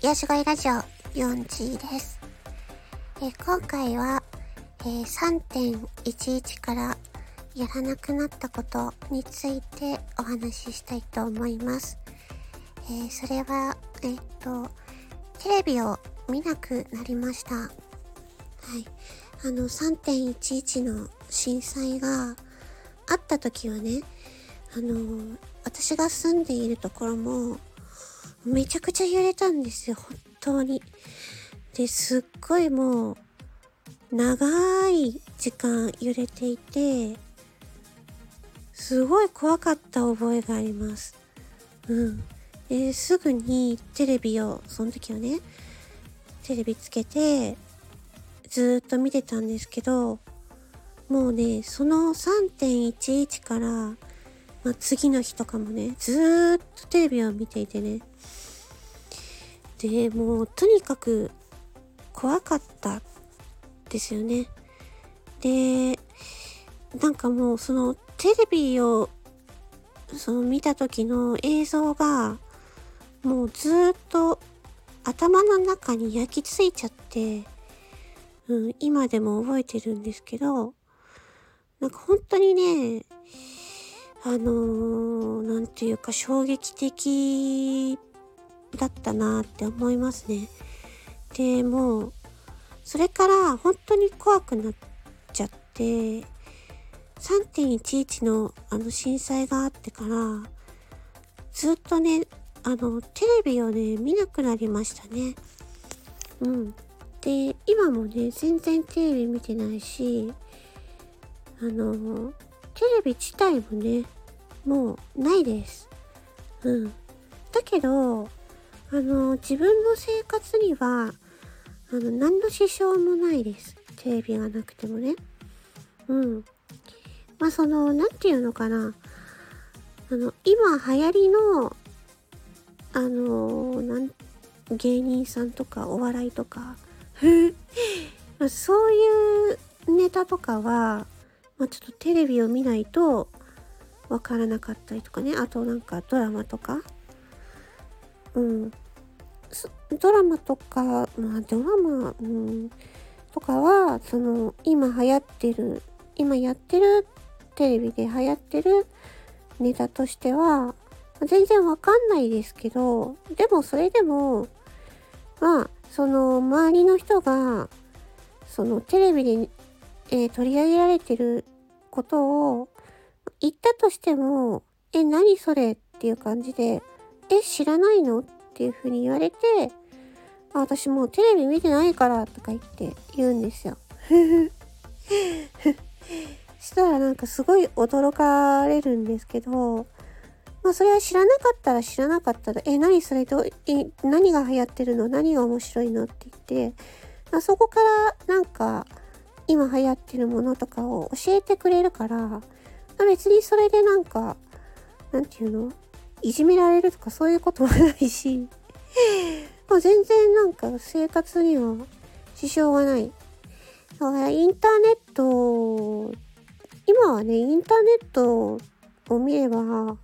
よしごいラジオ4時です。え今回は、えー、3.11からやらなくなったことについてお話ししたいと思います。えー、それは、えっと、テレビを見なくなりました。はい。あの、3.11の震災があった時はね、あの、私が住んでいるところも、めちゃくちゃ揺れたんですよ、本当に。で、すっごいもう、長い時間揺れていて、すごい怖かった覚えがあります。うん。で、すぐにテレビを、その時はね、テレビつけて、ずっと見てたんですけど、もうね、その3.11から、まあ、次の日とかもね、ずっとテレビを見ていてね。で、もうとにかく怖かったですよね。で、なんかもうそのテレビをその見た時の映像がもうずっと頭の中に焼き付いちゃって、うん、今でも覚えてるんですけど、なんか本当にね、あのー、ていうか衝撃的だったなって思いますね。で、もう、それから本当に怖くなっちゃって、3.11のあの震災があってから、ずっとね、あの、テレビをね、見なくなりましたね。うん。で、今もね、全然テレビ見てないし、あの、テレビ自体もね、もうないです。うん。だけど、あの、自分の生活には、あの、何の支障もないです。テレビがなくてもね。うん。まあ、その、なんていうのかな。あの、今流行りの、あの、なん、芸人さんとかお笑いとか、まあ、そういうネタとかは、まあ、ちょっとテレビを見ないとわからなかったりとかね。あとなんかドラマとか。うん。ドラマとか、まあドラマ、うん、とかは、その、今流行ってる、今やってる、テレビで流行ってるネタとしては、全然わかんないですけど、でもそれでも、まあ、その周りの人が、そのテレビでえー、取り上げられてることを言ったとしても、え、何それっていう感じで、え、知らないの？っていうふうに言われて、あ私もうテレビ見てないからとか言って言うんですよ。したらなんかすごい驚かれるんですけど、まあそれは知らなかったら知らなかったら、え、何それど、え、何が流行ってるの何が面白いの？って言って、まあ、そこからなんか、今流行ってるものとかを教えてくれるから、別にそれでなんか、なんていうの？いじめられるとかそういうことはないし、まあ全然なんか生活には支障がない。だからインターネット、今はね、インターネットを見れば、ま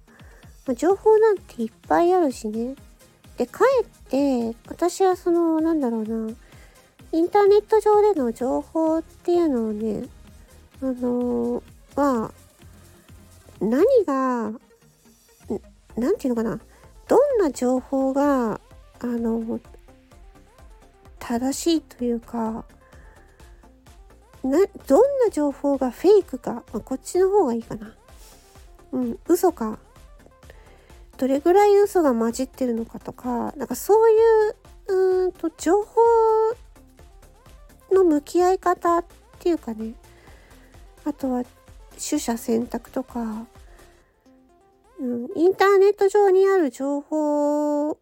あ、情報なんていっぱいあるしね。で、かえって、私はその、なんだろうな、インターネット上での情報っていうのをね、あのー、は、何が、なんていうのかな、どんな情報が、あの、正しいというか、な、どんな情報がフェイクか、まあ、こっちの方がいいかな。うん、嘘か。どれぐらい嘘が混じってるのかとか、なんかそういう、うんと、情報の向き合い方っていうかねあとは取捨選択とか、インターネット上にある情報を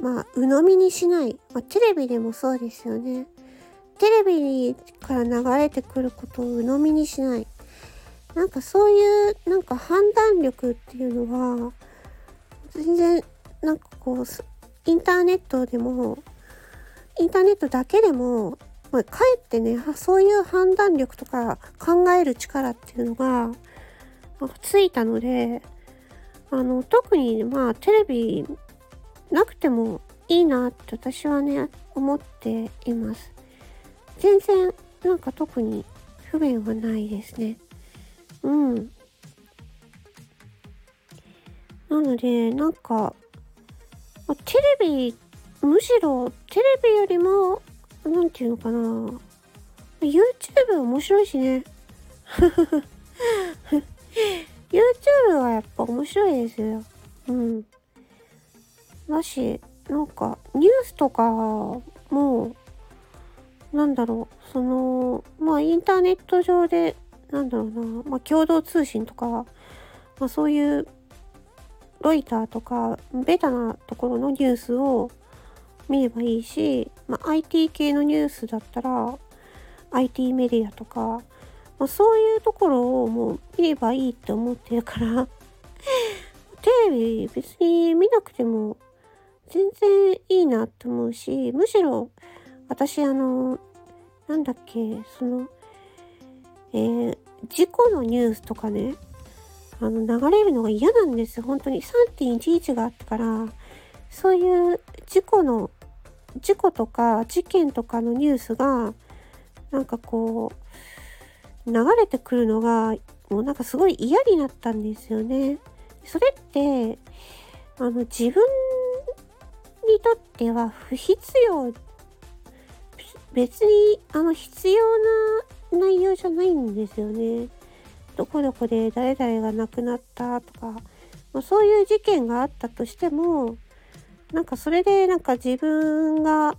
まあ鵜呑みにしない、まあ、テレビでもそうですよね。テレビから流れてくることを鵜呑みにしない。なんかそういうなんか判断力っていうのは全然なんかこうインターネットでもインターネットだけでも、まあ、かえってね、そういう判断力とか考える力っていうのが、ついたので、あの、特にまあテレビなくてもいいなって私はね、思っています。全然、なんか特に不便はないですね。うん。なので、なんか、テレビ、むしろテレビよりも、なんていうのかな。YouTube 面白いしね。YouTube はやっぱ面白いですよ。うん。だし、なんか、ニュースとかも、なんだろう、その、まあインターネット上で、なんだろうな、まあ共同通信とか、まあそういうロイターとか、ベタなところのニュースを見ればいいし、まあ、IT 系のニュースだったら、IT メディアとか、まあ、そういうところをもう見ればいいって思ってるから テレビ別に見なくても全然いいなって思うし、むしろ私あの、なんだっけ、その、えー、事故のニュースとかね、あの、流れるのが嫌なんです。本当に3.11があってから、そういう事故の、事故とか事件とかのニュースが、なんかこう、流れてくるのが、もうなんかすごい嫌になったんですよね。それって、あの、自分にとっては不必要、別に、あの、必要な内容じゃないんですよね。どこどこで誰々が亡くなったとか、まあ、そういう事件があったとしても、なんかそれでなんか自分が、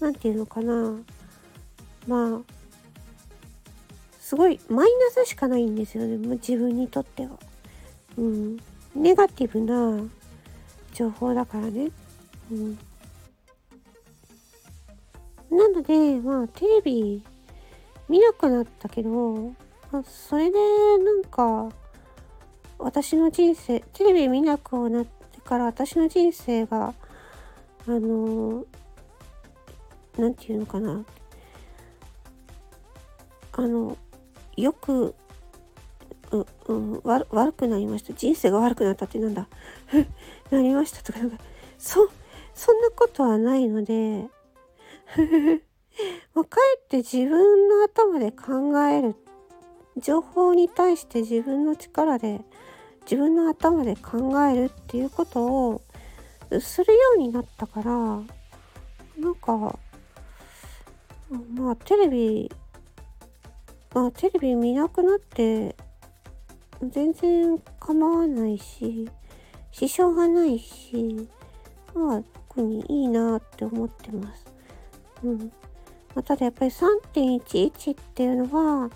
なんていうのかな、まあ、すごいマイナスしかないんですよね、自分にとっては。うん。ネガティブな情報だからね。うん。なので、まあ、テレビ見なくなったけど、あ、それでなんか私の人生テレビ見なくなってから私の人生があの何て言うのかなあのよくう、うん、悪くなりました。人生が悪くなったってなんだ。なりましたとか。そそんなことはないので。まあ、かえって自分の頭で考える情報に対して自分の力で自分の頭で考えるっていうことをするようになったからなんかまあテレビまあテレビ見なくなって全然構わないし支障がないしまあ特にいいなって思ってます。うん。まあ、ただやっぱり3.11っていうのは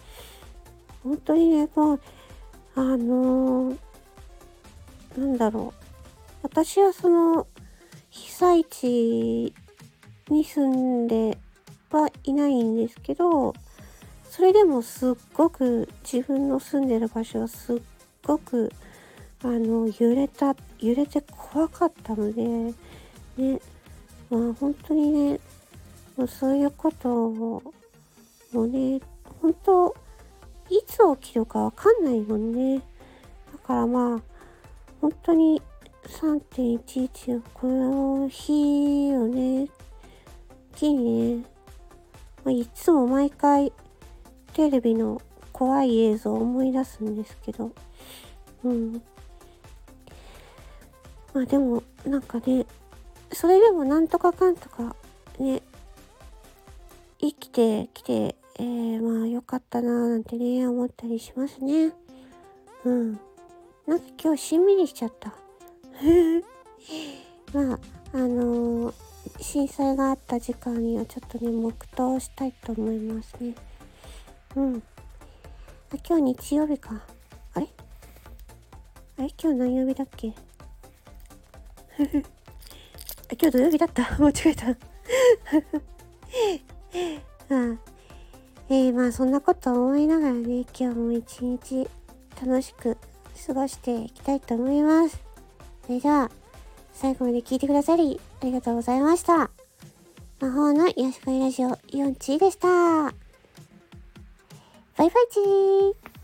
本当にね、もう、あのー、なんだろう。私はその、被災地に住んではいないんですけど、それでもすっごく自分の住んでる場所はすっごくあの揺れた揺れて怖かったのでねまあ本当にねもうそういうことをもうね本当いつ起きるかわかんないもんね。だからまあ、本当に3.11この日をね、機にね、まあ、いつも毎回テレビの怖い映像を思い出すんですけど、うん。まあでも、なんかね、それでもなんとかかんとかね、生きてきてえー、まあ良かったなーなんてね、思ったりしますね。うん。なんか今日しんみりしちゃった。まあ、あのー、震災があった時間にはちょっとね、黙祷したいと思いますね。うん。あ、今日日曜日か。あれ？あれ？今日何曜日だっけ？あ、今日土曜日だった。間違えた。あえー、まあそんなこと思いながらね、今日も一日楽しく過ごしていきたいと思います。それでは、最後まで聞いてくださり、ありがとうございました。魔法の癒し会ラジオ、イオンチーでした。バイバイチー。